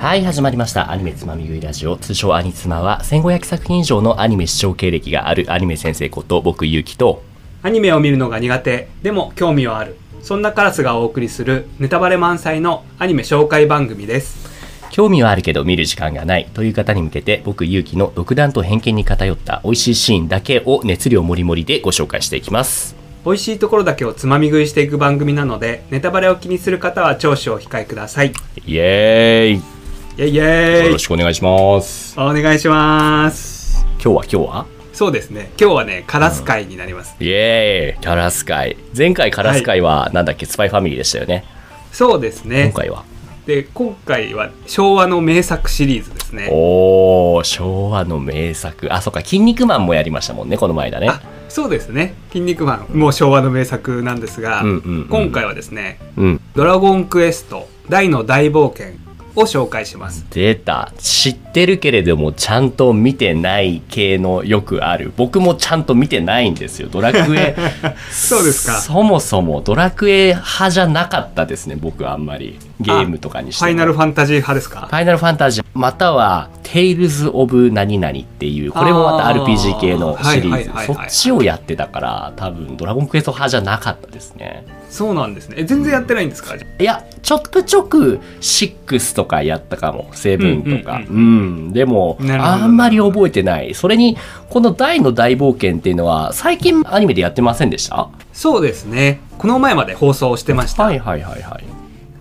はい、始まりました。アニメつまみ食いラジオ。通称アニツマは、1500作品以上のアニメ視聴経歴があるアニメ先生こと、僕、ゆうきと、アニメを見るのが苦手でも興味はあるそんなカラスがお送りするネタバレ満載のアニメ紹介番組です興味はあるけど見る時間がないという方に向けて、僕、ゆうきの独断と偏見に偏った美味しいシーンだけを熱量もりもりでご紹介していきます。美味しいところだけをつまみ食いしていく番組なのでネタバレを気にする方は聴取をお控えくださいイエーイイエイイエイよろしくお願いします。お願いします今日は今日は？そうですね今日はねカラス会になります、イエーイカラス会。前回カラス会は、なんだっけ、スパイファミリーでしたよね。そうです今ね回は。で今回は昭和の名作シリーズですねおー、昭和の名作。あ、そっか、筋肉マンもやりましたもんね、この前だね。あそうですね「筋肉マン」もう昭和の名作なんですが、うんうんうん今回はですねうん。「ドラゴンクエストダイの大冒険」を紹介します出た。知ってるけれども、ちゃんと見てない系のよくある。僕もちゃんと見てないんですよ。ドラクエ。そうですかそもそもドラクエ派じゃなかったですね、僕はあんまり。ゲームとかにしても。ファイナルファンタジー派ですか？ファイナルファンタジー、または、テイルズ・オブ・何々っていう、これもまた RPG 系のシリーズ。はいはいはい。そっちをやってたから、多分、ドラゴンクエスト派じゃなかったですね。そうなんですね。え全然やってないんですか？いや、ちょくちょく、6とかやったかも、7とか。ううんん、でも、あんまり覚えてない。それに、この大の大冒険っていうのは、最近アニメでやってませんでした？そうですね。この前まで放送してました、はいはいはいはい。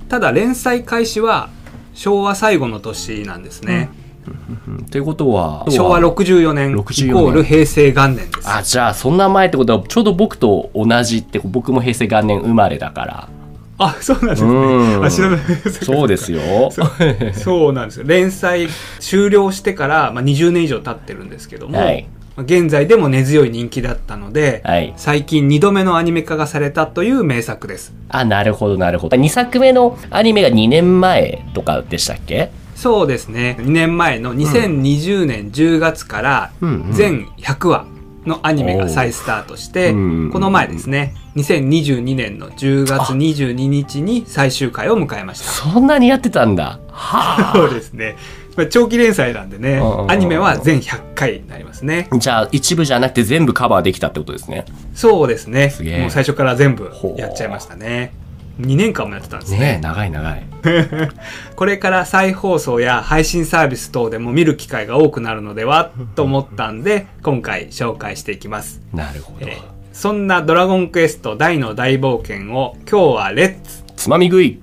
ただ連載開始は昭和最後の年なんですね、うん。ということは、昭和64年イコール平成元年ですあ、じゃあ、そん。な前ってことは、ちょうど僕と同じって、僕も平成元年生まれだから。あそうなん。ですねうん。あ知らないそうですよ。そうなん。ですよ連載終了してから、まあ、20年以上経ってるん。ですけども、はい現在でも根強い人気だったので、はい。最近2度目のアニメ化がされたという名作です。あ、なるほど、なるほど。2作目のアニメが2年前とかでしたっけ？そうですね。2年前の2020年10月から全100話のアニメが再スタートして、この前ですね。2022年の10月22日に最終回を迎えました。そんなにやってたんだ。はそうですねまあ長期連載なんでねアニメは全100回になりますねあ。じゃあ、一部じゃなくて全部カバーできたってことですね。そうですねすもう最初から全部やっちゃいましたね2年間もやってたんですねねえ、長い長い。これから再放送や配信サービス等でも見る機会が多くなるのではと思ったんで今回紹介していきますなるほど。えーそんな「ドラゴンクエスト大の大冒険」を今日はレッツつまみ食い。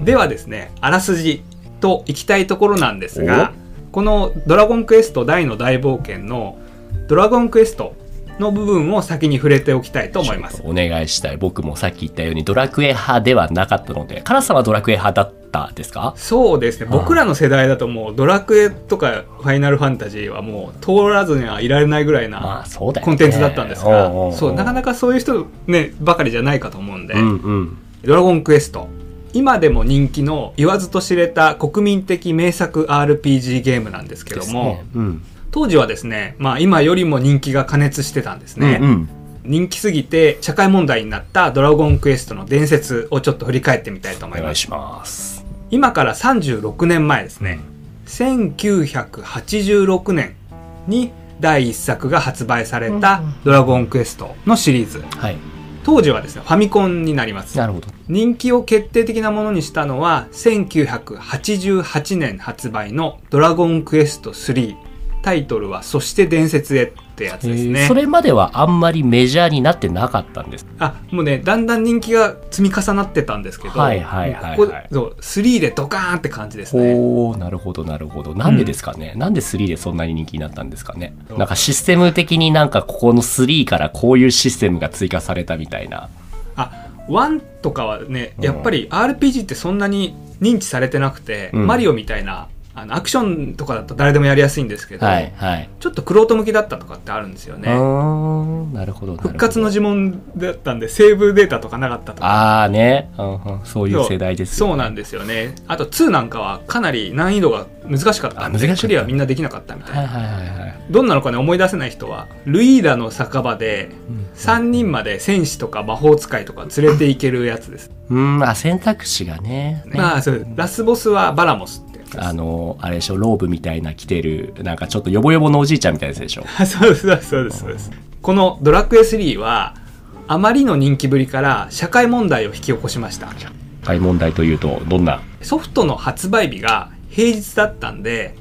ではですねあらすじと行きたいところなんですがこの「ドラゴンクエスト大の大冒険」の「ドラゴンクエスト」の部分を先に触れておきたいと思いますお願いしたい。僕もさっき言ったようにドラクエ派ではなかったので、カラさんはドラクエ派だったですか？そうですね僕らの世代だともうドラクエとかファイナルファンタジーはもう通らずにはいられないぐらいまな。コンテンツだったんですがそうなかなかそういう人ねばかりじゃないかと思うんで、うんうん。ドラゴンクエスト。今でも人気の言わずと知れた国民的名作 RPG ゲームなんですけども、ね。うん。当時はですね、まあ今よりも人気が過熱してたんですね。うんうん。人気すぎて社会問題になったドラゴンクエストの伝説をちょっと振り返ってみたいと思います。今から36年前ですね、1986年に第1作が発売されたドラゴンクエストのシリーズ。はい。当時はですね、ファミコンになります。なるほど。人気を決定的なものにしたのは1988年発売の「ドラゴンクエスト3」タイトルは「そして伝説へ」ってやつですね。それまではあんまりメジャーになってなかったんです。あもうねだんだん人気が積み重なってたんですけどはいはいはいはい。そう3でドカーンって感じですね。おーなるほどなるほど。なんでですかね、なんで3でそんなに人気になったんですかね？なんかシステム的になんかここの3からこういうシステムが追加されたみたいな。あ1とかはねやっぱり RPG ってそんなに認知されてなくて、うん。マリオみたいなあのアクションとかだと誰でもやりやすいんですけど、はいはい。ちょっと玄人向きだったとかってあるんですよね。なるほど復活の呪文だったんでセーブデータとかなかったとか。ああね、うんうん。そういう世代ですそうなんですよね。あと2なんかはかなり難易度が難しかった。んでクリアみんなできなかったみたいな、はいはいはいはい。どんなのかね思い出せない人はルイーダの酒場で3人まで戦士とか魔法使いとか連れて行けるやつです、うん、あ、選択肢がね。まあそうラスボスはバラモスあの、あれでしょ、ローブみたいな着てる、なんかちょっとヨボヨボのおじいちゃんみたいなやつでしょ。あ そうですそうですそうですそうです。この「ドラクエ3」はあまりの人気ぶりから社会問題を引き起こしました。大問題というと、どんな？ソフトの発売日が平日だったんで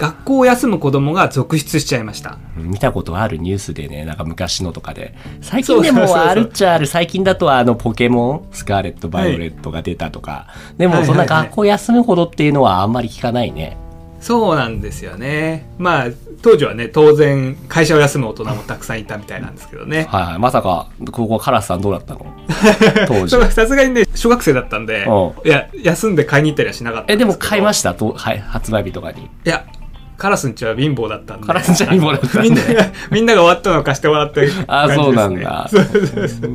学校を休む子供が続出しちゃいました見たことあるニュースでね、なんか昔のとかで。最近でもあるっちゃある。最近だとあのポケモン、スカーレット・バイオレットが出たとか。でもそんな学校休むほどっていうのはあんまり聞かないね。そうなんですよねまあ当時はね当然会社を休む大人もたくさんいたみたいなんですけどねはいはい。まさか、ここカラスさんどうだったの？当時さすがにね小学生だったんでういや休んで買いに行ったりはしなかったんえ、でも買いましした？と、はい、発売日とかに。いやカラスんちは貧乏だったんで。カラスんちは貧乏だったんで。みんながみんなが終わったのを貸してもらった感じです、ね、あそうなんだ。そうそうそう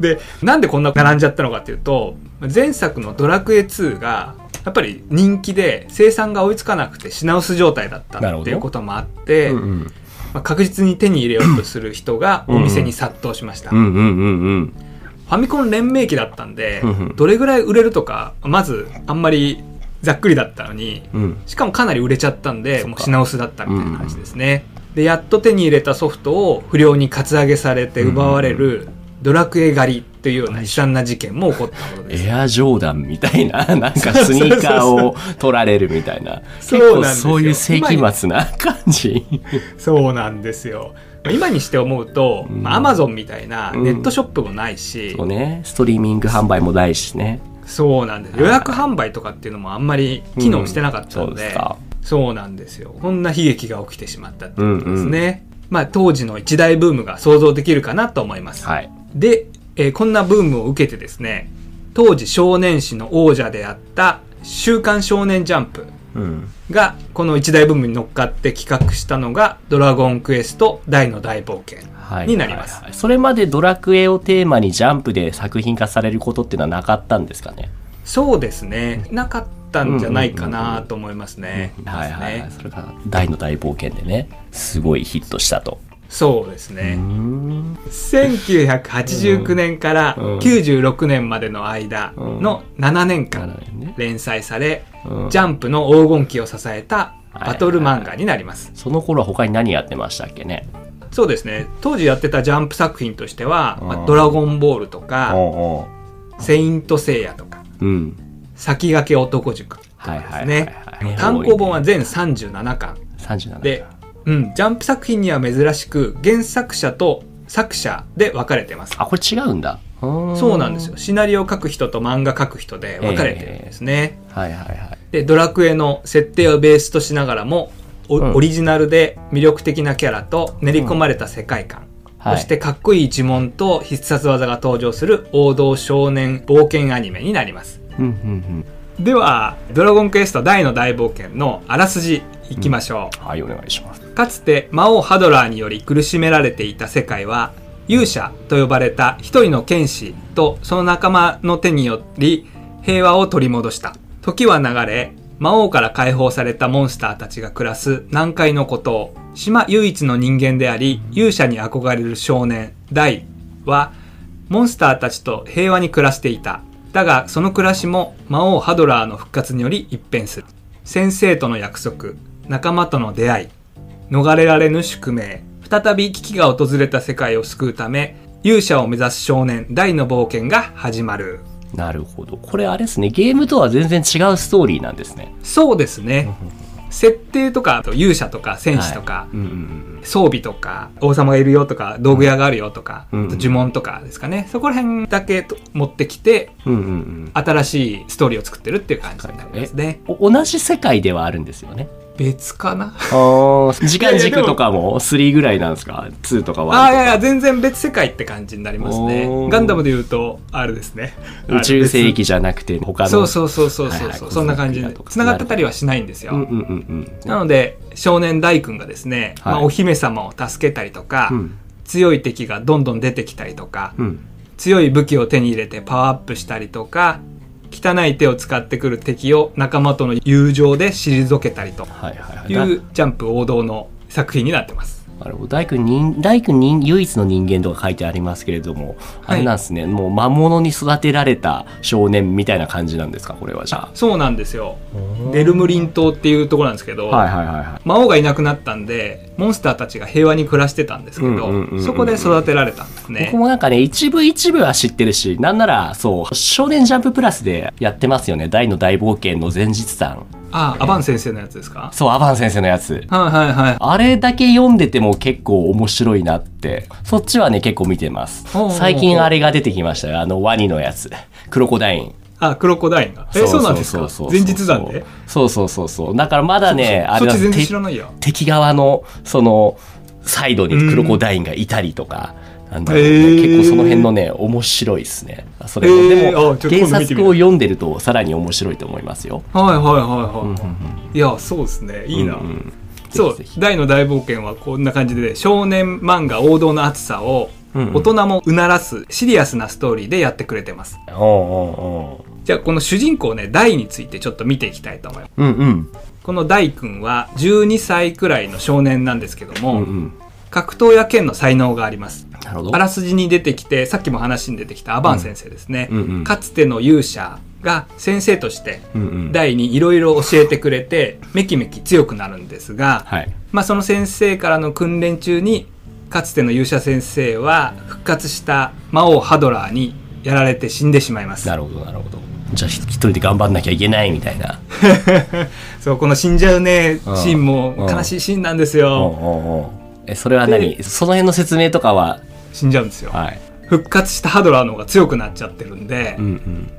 でなんでこんな並んじゃったのかっていうと前作の「ドラクエ2」がやっぱり人気で生産が追いつかなくて品薄状態だったっていうこともあって、うんうん。まあ、確実に手に入れようとする人がお店に殺到しました、うんうんうんうん。ファミコン連盟期だったんでどれぐらい売れるとかまずあんまりざっくりだったのにうん。しかもかなり売れちゃったんでもう品薄だったみたいな話ですね、でやっと手に入れたソフトを不良にカツアゲされて奪われるドラクエ狩りというような悲惨な事件も起こったものですエアジョーダンみたいな、なんかスニーカーを取られるみたいな。そうなんですよそういう世紀末な感じ。そうなんですよ今にして思うとうんアマゾンみたいなネットショップもないし、そうね。ストリーミング販売もないしね。そうなんです予約販売とかっていうのもあんまり機能してなかったうんので,、そうですか。そうなんですよこんな悲劇が起きてしまったっていうことですね、まあ当時の一大ブームが想像できるかなと思います、はい。で、えーこんなブームを受けてですね当時少年誌の王者であった「週刊少年ジャンプうん。」がこの一大ブームに乗っかって企画したのが「ドラゴンクエスト大の大冒険はい。になりますはいはいそれまでドラクエをテーマにジャンプで作品化されることっていうのはなかったんですかね？そうですねなかったんじゃないかなと思いますね。はいはいはい。それが大の大冒険でね、すごいヒットしたと。そうですうね。ん。1989年からうん96年までの間の7年間連載され、うんジャンプの黄金期を支えたバトル漫画になります。その頃は他に何やってましたっけね？そうですね。当時やってたジャンプ作品としては、まあうんドラゴンボールとか、セイントセイヤとか、おううん。先駆け男塾とはいかですねはい。単行本は全37巻。37で、うん、ジャンプ作品には珍しく原作者と作者で分かれてます。あ、これ違うんだ。そそうなんですよ。。シナリオを書く人と漫画書く人で分かれてるんですね。はいはいはい。で、ドラクエの設定をベースとしながらも、おうんオリジナルで魅力的なキャラと練り込まれた世界観、はいそしてかっこいい呪文と必殺技が登場する王道少年冒険アニメになります。うんうんでは、ドラゴンクエスト大の大冒険のあらすじいきましょう。うん。はい、お願いします。かつて魔王ハドラーにより苦しめられていた世界は勇者と呼ばれた一人の剣士とその仲間の手により平和を取り戻した時は流れ魔王から解放されたモンスターたちが暮らす南海の孤島島唯一の人間であり勇者に憧れる少年ダイはモンスターたちと平和に暮らしていただがその暮らしも魔王ハドラーの復活により一変する先生との約束仲間との出会い逃れられぬ宿命再び危機が訪れた世界を救うため勇者を目指す少年大の冒険が始まるなるほど。これあれですね、ゲームとは全然違うストーリーなんですね。そうですね設定とかあと勇者とか戦士とか、はいうんうん装備とか王様がいるよとか道具屋があるよとか、うんあと呪文とかですかねそこら辺だけと持ってきてうん。うんうんうん。新しいストーリーを作ってるっていう感じになりますねお同じ世界ではあるんですよね。別かな？ああ、時間軸とかも3ぐらいなんですか ?2 とか1とか。ああいやいや全然別世界って感じになりますね。ガンダムで言うとあれですね。宇宙世紀紀じゃなくて他の。そうそうそうそうそう、はいはいそんな感じでとか。繋がってたりはしないんですよ、うんうんうんうん。なので少年大君がですね、はい。まあ、お姫様を助けたりとか、うん。強い敵がどんどん出てきたりとか、うん。強い武器を手に入れてパワーアップしたりとか汚い手を使ってくる敵を仲間との友情で退けたりと。いうジャンプ王道の作品になってます。なるほど大工人大工人唯一の人間とか書いてありますけれども、あれなんですねもう魔物に育てられた少年みたいな感じなんですかこれはじゃそうなんですよ。あデルムリン島っていうところなんですけど、はいはいはいはい魔王がいなくなったんで、モンスターたちが平和に暮らしてたんですけど、そこで育てられたんですね僕。もなんかね、一部一部は知ってるし、なんなら、そう、少年ジャンププラスでやってますよね。大の大冒険の前日談。ああ、アバン先生のやつですか？そう、アバン先生のやつ。はいはいはい。あれだけ読んでても結構面白いなって。そっちはね、結構見てます。最近あれが出てきましたよ。あの、ワニのやつ。クロコダイン。あ、クロコダインが。え、そうなんですか？前日談で？そうそうそうそう。だからまだね、あれだそっち全然て知らないや。敵側の、その、サイドにクロコダインがいたりとか、なんだろうねへー結構その辺のね、面白いですね。それも、へーでも原作を読んでるとさらに面白いと思いますよ。はいはいはいはい。うんうんうんいや、そうですね。いいな。うんうんそう大の大冒険はこんな感じで、少年漫画王道の熱さを、うんうん大人もうならすシリアスなストーリーでやってくれてます。おうおじゃあ、この主人公ね、大についてちょっと見ていきたいと思います。うんうん。この大君は12歳くらいの少年なんですけどうも、んうん。格闘や剣の才能があります。なるほど。あらすじに出てきて、さっきも話に出てきたアバン先生ですね。うんうんかつての勇者が先生としてうんうん。大にいろいろ教えてくれて、めきめき強くなるんですが、はい。まあその先生からの訓練中に、かつての勇者先生は復活した魔王ハドラーにやられて死んでしまいますな。るほどなるほど。じゃあ一人で頑張んなきゃいけないみたいな。そう、この死んじゃうね、うんシーンも悲しいシーンなんですよ。え、それは何？その辺の説明とかは、死んじゃうんですよ。はい。復活したハドラーの方が強くなっちゃってるんで、うんうん。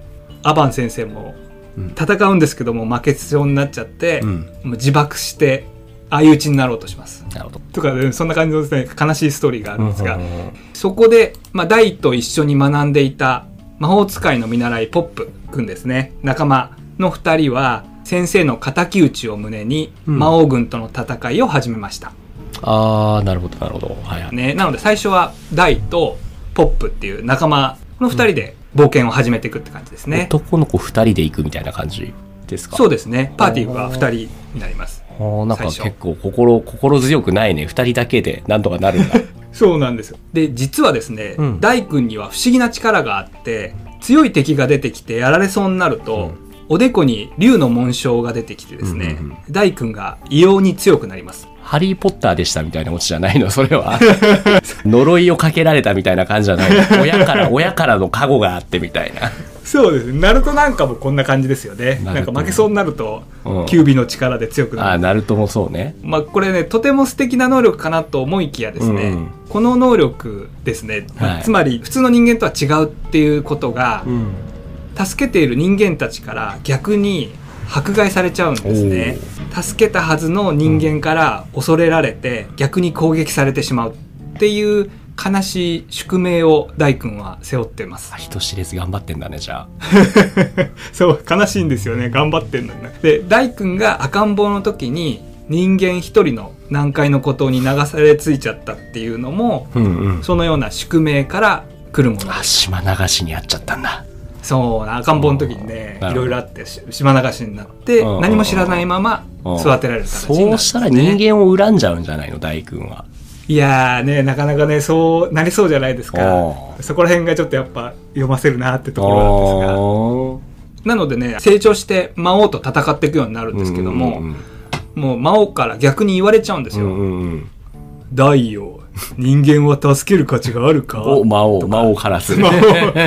アバン先生もうん戦うんですけども負けそうになっちゃって、うんもう自爆して相打ちになろうとします。なるほど。とか、ね、そんな感じのですね、悲しいストーリーがあるんですが、うんうんうんそこで、まあ、ダイと一緒に学んでいた魔法使いの見習いポップくんですね、仲間の二人は、先生の敵討ちを胸に、うん魔王軍との戦いを始めました。あー、なるほどなるほど。はいはい。ね、なので最初はダイとポップっていう仲間の二人で冒険を始めていくって感じですね。男の子二人で行くみたいな感じですか？そうですね。パーティーが二人になります。あーなんか結構心心強くないね二人だけでなんとかなるんだ そうなんですよ。で、実はですね、うん大君には不思議な力があって、強い敵が出てきてやられそうになると、おでこに竜の紋章が出てきてですね、うんうんうん。大君が異様に強くなります。ハリー・ポッターでしたみたいなオチじゃないの？それは。呪いをかけられたみたいな感じじゃないの？親から親からの加護があってみたいな。そうです。ね。ナルトなんかもこんな感じですよね。なんか負けそうになると、うん。キュービの力で強くなる。ああナルトもそうね。まあこれね、とても素敵な能力かなと思いきやですね、うん。うんこの能力ですね、はい。つまり普通の人間とは違うっていうことが、ん助けている人間たちから逆に迫害されちゃうんですね。助けたはずの人間から恐れられて逆に攻撃されてしまうっていう悲しい宿命を大君は背負ってます。人知れず頑張ってんだねじゃあ。そう悲しいんですよね。頑張ってんのにね。で大君が赤ん坊の時に人間一人の難解の孤島に流され着いちゃったっていうのもうんうん。そのような宿命から来るものあ島流しにあっちゃったんだそう赤ん坊の時にねいろいろあってし島流しになってうん。何も知らないままうん。育てられる形になるんですそうしたら人間を恨んじゃうんじゃないの大君は。いやーねなかなかねそうなりそうじゃないですか。おそこら辺がちょっとやっぱ読ませるなってところなんですが。おなのでね成長して魔王と戦っていくようになるんですけども、うんうんもう魔王から逆に言われちゃうんですよ、うんうんうん。大よ人間は助ける価値があるか？お魔王魔王カラス魔王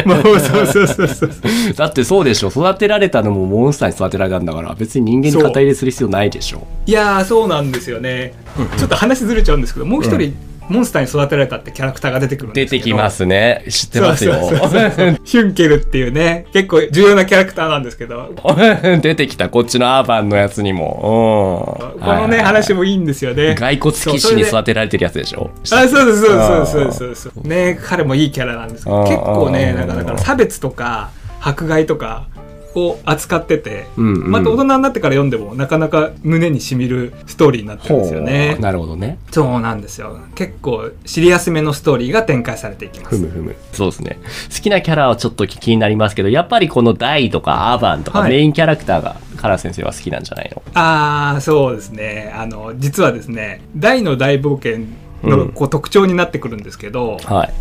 魔王そうそうそうそう。だってそうでしょ。育てられたのもモンスターに育てられたんだから別に人間に肩入れする必要ないでしょ。いやーそうなんですよね。ちょっと話ずれちゃうんですけどもう一人、モンスターに育てられたってキャラクターが出てくるんですけど。出てきますね。知ってますよ。そうそうそうそう。ヒュンケルっていうね結構重要なキャラクターなんですけど。出てきたこっちのアーバンのやつにも、うん、このね、話もいいんですよね。骸骨騎士に育てられてるやつでしょ。あそうですそうですそうですそうですそう。ですね彼もいいキャラなんですけど。うん結構ねうんなかなか差別とか迫害とかを扱ってて、うんうん。また大人になってから読んでもなかなか胸にしみるストーリーになってるんですよね。なるほどね。そうなんですよ。結構シリアスめのストーリーが展開されていきます。ふむふむ。そうですね。好きなキャラはちょっと気になりますけどやっぱりこのダイとかアーバンとかはい。メインキャラクターがカラ先生は好きなんじゃないの？ああそうですね。あの実はですね大の大冒険のこう特徴になってくるんですけど、はい。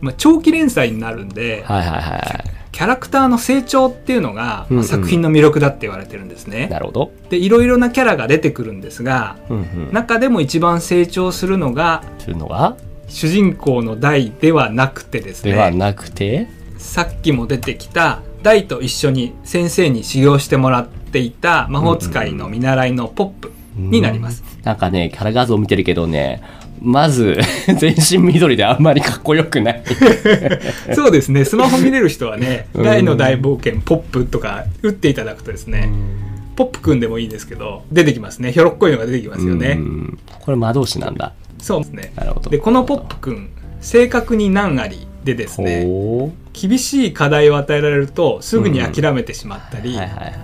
まあ、長期連載になるんで、はいはいはいはキャラクターの成長っていうのが、うんうんまあ作品の魅力だって言われてるんですねい。なるほど。でいろいろなキャラが出てくるんですがうんうん。中でも一番成長するのがというのが？主人公の大ではなくてですねではなくて、さっきも出てきた大と一緒に先生に修行してもらっていた魔法使いの見習いのポップになります。なんかね、キャラ画像見てるけどね、まず、全身緑であんまりかっこよくない。そうですね。スマホ見れる人はね「うん。大の大冒険ポップ」とか打っていただくとですねポップくんでもいいですけど出てきますね。ひょろっこいのが出てきますよね。うん。これ魔導士なんだ。そうですね。なるほど。でこのポップくん正確に難ありでですねほ厳しい課題を与えられるとすぐに諦めてしまったり。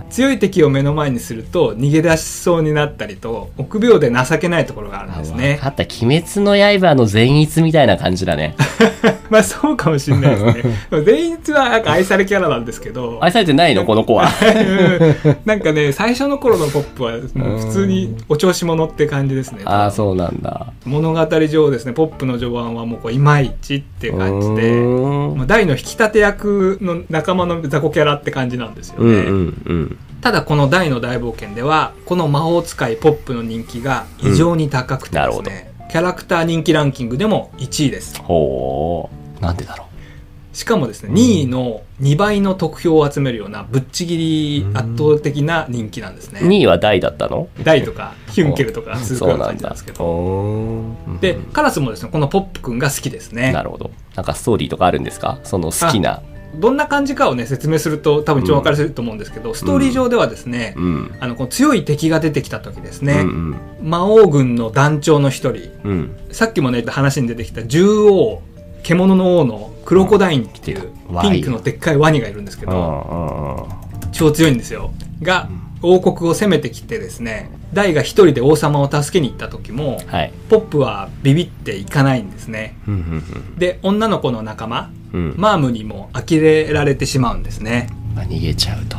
強い敵を目の前にすると逃げ出しそうになったりと臆病で情けないところがあるんです分ねかった。鬼滅の刃の善逸みたいな感じだね。まあそうかもしれないですね 全員はなんか愛されキャラなんですけど愛されてないの？この子は。うんなんかね最初の頃のポップは普通にお調子者って感じですねああ、そうなんだ。物語上ですねポップの序盤はもうこういまいちっていう感じでまあ大の引き立て役の仲間の雑魚キャラって感じなんですよね、うんうんうん。ただこの大の大冒険ではこの魔法使いポップの人気が異常に高くてですね、キャラクター人気ランキングでも1位です。ほう。なんでだろしかもですね、2位の2倍の得票を集めるようなぶっちぎり圧倒的な人気なんですね、う。2位は大だったの？大とかヒュンケルとかスーそうなんだパー感じなんですけ。どでカラスもですねこのポップくんが好きですねなるほど。なんかストーリーとかあるんですか？その好きな。どんな感じかをね説明すると多分一番分かりやすいと思うんですけど、ストーリー上ではですね、うん。あのこの強い敵が出てきた時ですね、うん魔王軍の団長の一人うん。うん。さっきもね話に出てきた獣王獣の王のクロコダインっていうピンクのでっかいワニがいるんですけど。超強いんですよが王国を攻めてきてですねダイが一人で王様を助けに行った時もはい。ポップはビビっていかないんですねで女の子の仲間うん。うん。マームにも呆れられてしまうんですねまあ逃げちゃうと。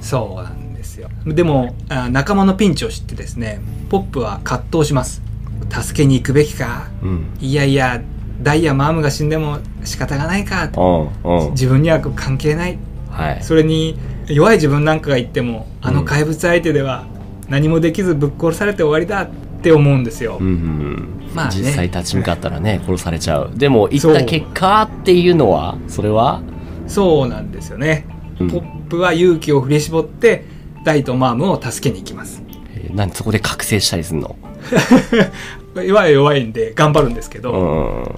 そうなんですよでもあ仲間のピンチを知ってですねポップは葛藤します助けに行くべきかうん。いやいやダイやマームが死んでも仕方がないか。うんうん。自分には関係ない。はい。それに弱い自分なんかが言ってもあの怪物相手では何もできずぶっ殺されて終わりだって思うんですよ、うんうんまあね。実際立ち向かったらね殺されちゃう。でも行った結果っていうのはそれは？そうなんですよね、うん。ポップは勇気を振り絞ってダイとマームを助けに行きます。えー何そこで覚醒したりするの？弱い弱いんで頑張るんですけど、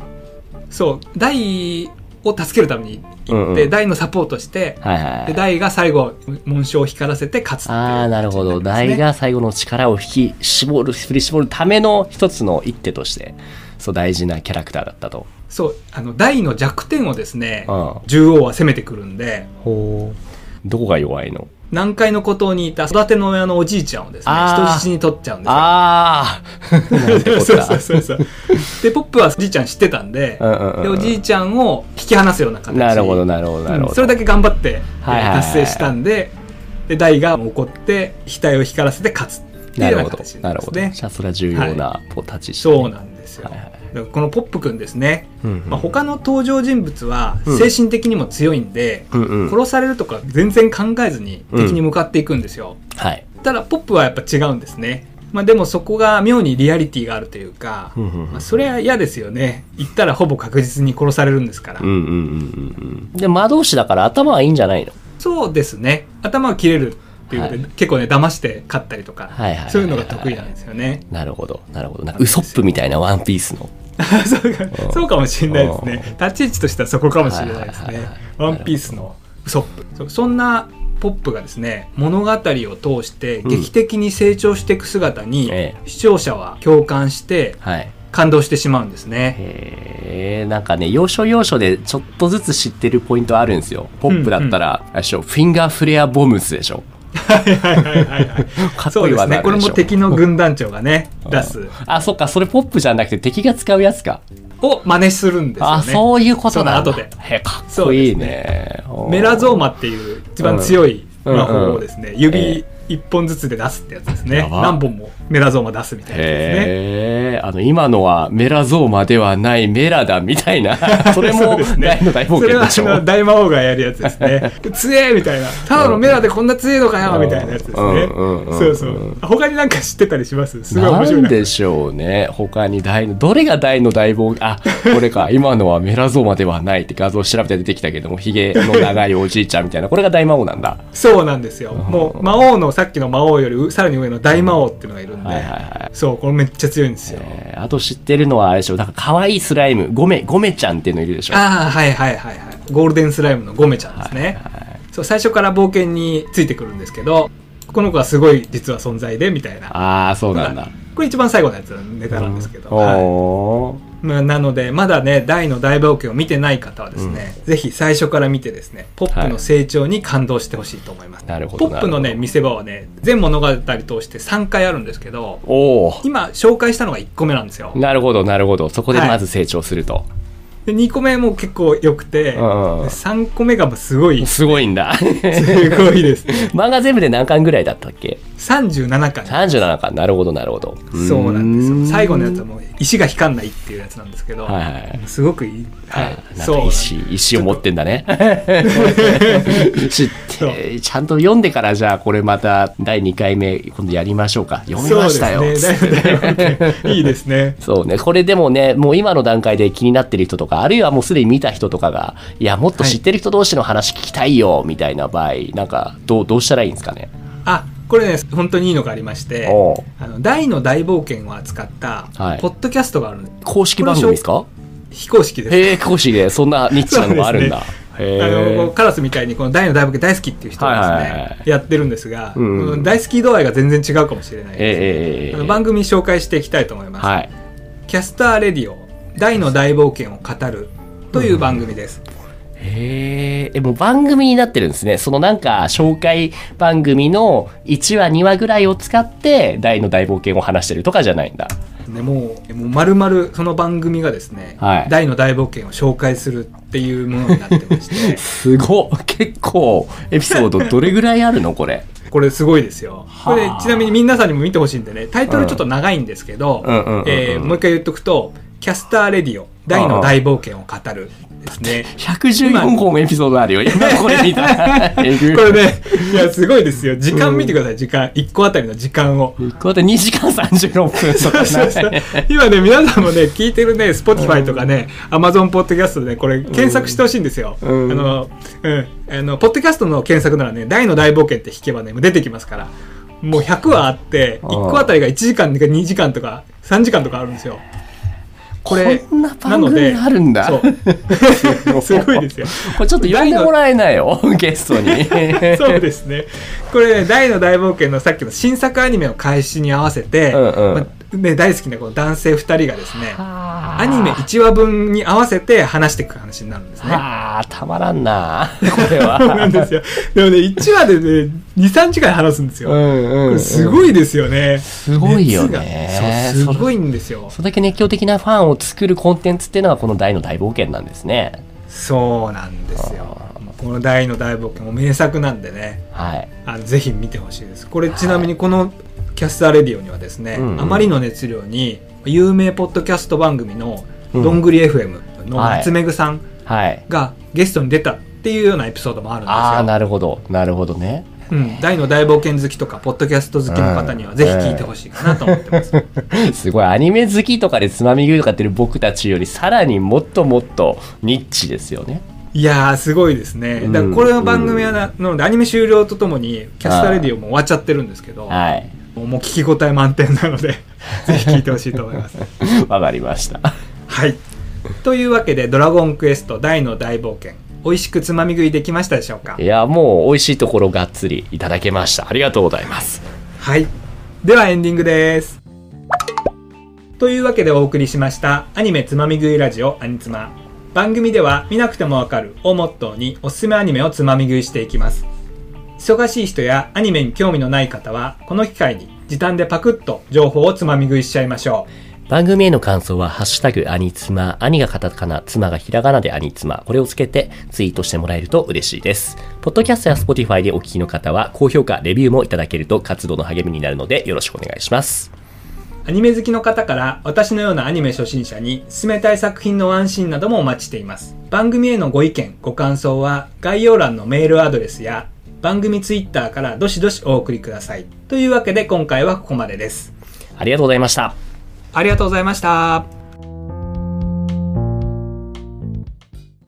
そうダイを助けるために行って、うんうん。ダイのサポートして、でダイが最後紋章を光らせて勝つっていうああなるほど。大が最後の力を引き絞る振り絞るための一つの一手としてそう大事なキャラクターだったと。そうあのダイの弱点をですねうん。獣王は攻めてくるんでほう。どこが弱いの？南海の孤島にいた育ての親のおじいちゃんをですね人質に取っちゃうんですよ。ああそうそうそうそうでポップはおじいちゃん知ってたんで,、うんうんうんでおじいちゃんを引き離すような形なるほどなるほどなるほど。うんそれだけ頑張ってはいはいはい。達成したんででダイが怒って額を光らせて勝つっていうようななるほど形になるほどなりますねじゃあそれは重要なポ立ち位置そうなんですよ、はいはいこのポップくんですね、うんうん。まあ、他の登場人物はうん。精神的にも強いんで、うんうん。殺されるとか全然考えずに敵に向かっていくんですよ、はい。ただポップはやっぱ違うんですね。まあでもそこが妙にリアリティがあるというか、うんうんうんまあ、それは嫌ですよね。行ったらほぼ確実に殺されるんですから、うんうんうんうんうん。で魔導士だから頭はいいんじゃないの？そうですね。頭が切れるっていうので、はい。結構ね騙して勝ったりとか、そういうのが得意なんですよね。なるほどなるほど。なんかウソップみたいなワンピースの。そうかそうかもしれないですね。立ち位置としてはそこかもしれないですね。はいはいはいはい。ワンピースのウソップそんなポップがですね物語を通して劇的に成長していく姿に、ええ。視聴者は共感してはい。感動してしまうんですね。へえんかね要所要所でちょっとずつ知ってるポイントあるんですよ。ポップだったら、あれでしょフィンガーフレアボムスでしょはいはいはいはいはい。かっこいいそうですね。これも敵の軍団長がね出す。あそっか。それポップじゃなくて敵が使うやつか。を真似するんですよね。あそういうことなんだ。その後で。へかっこいいね。おー。メラゾーマっていう一番強い魔法をですね、指1本ずつで出すってやつですね。何本もメラゾーマ出すみたいなですね。あの、今のはメラゾーマではないメラダみたいな、それもそね。大の大冒それは険でしょ。あの大魔王がやるやつですね。強えみたいな。ただのメラでこんな強えのかよみたいなやつですね。そうそう。他になんか知ってたりします？すごい面白いな。んでしょうね。他に大の、どれが大の大冒険、あ、これか、今のはメラゾーマではないって画像調べて出てきたけども、ヒゲの長いおじいちゃんみたいな、これが大魔王なんだ。そうなんですよ。もう魔王のさっきの魔王よりうさらに上の大魔王っていうのがいるんで、はいはいはい。そうこれめっちゃ強いんですよ。えーあと知ってるのはあれでしょ、なんか可愛いスライム、ゴメ、ゴメちゃんっていうのいるでしょ。ああはいはいはいはい。ゴールデンスライムのゴメちゃんですね、そう最初から冒険についてくるんですけどこの子はすごい実は存在でみたいな。ああ、そうなんだ。これ一番最後のやつのネタなんですけど、おはいなのでまだね大の大冒険を見てない方はですね、ぜひ最初から見てですねポップの成長に感動してほしいと思います、なるほど。ポップのね見せ場はね全物語通して3回あるんですけど今紹介したのが1個目なんですよなるほど、なるほど。そこでまず成長すると。で2個目も結構良くて、うんうん3個目がすごいすすごいんだ。ごいですね 漫画全部で何巻ぐらいだったっけ？37巻 ?37 巻。なるほど、なるほど。そうなんですよ最後のやつはも。もう石が光んないっていうやつなんですけど、はいはいすごくいい、はいそうか石、石を持ってんだね。知って、ちゃんと読んでからじゃあこれまた第2回目今度やりましょうか。読みましたよ。いいですねそうね。これでもね、もう今の段階で気になってる人とか、あるいはもうすでに見た人とかが、いや、もっと知ってる人同士の話聞きたいよ、みたいな場合、なんか、どう、どうしたらいいんですかね？あこれね本当にいいのがありましてあの大の大冒険を扱ったはい。ポッドキャストがあるんです、公式番組ですか？非公式です。へえ、公式で、そんなニッチなのがあるんだ。へあのえ。カラスみたいにこの大の大冒険大好きっていう人がですね、はいはいはいやってるんですが、うん。大好き度合いが全然違うかもしれないです、ええええ。あの番組紹介していきたいと思います、はい。キャスターレディオ大の大冒険を語るという番組です、へえ、え、もう番組になってるんですね。そのなんか、紹介番組の1話、2話ぐらいを使って、大の大冒険を話してるとかじゃないんだ。ね、もうもう丸々その番組がですね、はい。大の大冒険を紹介するっていうものになってまして。すごっ。結構、エピソードどれぐらいあるのこれ？これすごいですよ。これはあちなみに皆さんにも見てほしいんでねタイトルちょっと長いんですけどうんうんうんうん。えーもう一回言っとくと「キャスターレディオ大の大冒険を語る」ですね。114本エピソードあるよ。今これ見た。これねいやすごいですよ。時間見てください。時間。1個あたりの時間を。こうやって2時間36分とかそうそうね。今ね皆さんもね聞いてるね Spotify とかね Amazon ポッドキャストでねこれ検索してほしいんですよ、うん。あのうん。あのポッドキャストの検索ならね「大の大冒険」って引けばね出てきますから。もう100話あってうん1個あたりが1時間とか2時間とか3時間とかあるんですよこれこんな番組あるんだ。すごいですよこれちょっと呼んでもらえないよ、ゲストに。そうですね。これ、ね、大の大冒険のさっきの新作アニメの開始に合わせて、うんうんまあね、大好きなこの男性2人がですね、アアニメ1話分に合わせて話していく話になるんですね。はあ、たまらんな。これは。そうなんですよ。でもね、1話でね、2、3時間話すんですよ。うんこれすごいですよね。すごいよねすごいんですよ。それだけ熱狂的なファンを作るコンテンツっていうのがこの大の大冒険なんですね。そうなんですよ。この大の大冒険も名作なんでね、はい。あのぜひ見てほしいです。これちなみにこのキャスターレディオにはですね、うんうんあまりの熱量に有名ポッドキャスト番組のうんどんぐり FM のはいなつめぐさんはい。がゲストに出たっていうようなエピソードもあるんですよ。ああ、なるほど。なるほどね。うん、ダイの大冒険好きとかポッドキャスト好きの方にはぜひ聞いてほしいかなと思ってます。すごい、アニメ好きとかでつまみ食いとかやってる僕たちよりさらにもっともっとニッチですよね。いやーすごいですね。だからこれの番組はな,、なのでアニメ終了とともにキャスターレディオも終わっちゃってるんですけど、はい。もう聞き応え満点なので ぜひ聞いてほしいと思います。わかりました。はい。というわけで、ドラゴンクエスト大の大冒険、美味しくつまみ食いできましたでしょうか？いや、もう美味しいところがっつりいただけました。ありがとうございます。はい。ではエンディングです。というわけでお送りしました、アニメつまみ食いラジオアニツマ。番組では見なくてもわかるをモットーにおすすめアニメをつまみ食いしていきます。忙しい人やアニメに興味のない方は、この機会に時短でパクッと情報をつまみ食いしちゃいましょう。番組への感想は、ハッシュタグ、アニツマ、兄がカタカナ、妻がひらがなでアニツマ、これをつけてツイートしてもらえると嬉しいです。ポッドキャストや Spotify でお聞きの方は、高評価、レビューもいただけると活動の励みになるので、よろしくお願いします。アニメ好きの方から私のようなアニメ初心者に進めたい作品のワンシーンなどもお待ちしています。番組へのご意見、ご感想は概要欄のメールアドレスや番組ツイッターからどしどしお送りください。というわけで今回はここまでです。ありがとうございました。ありがとうございました。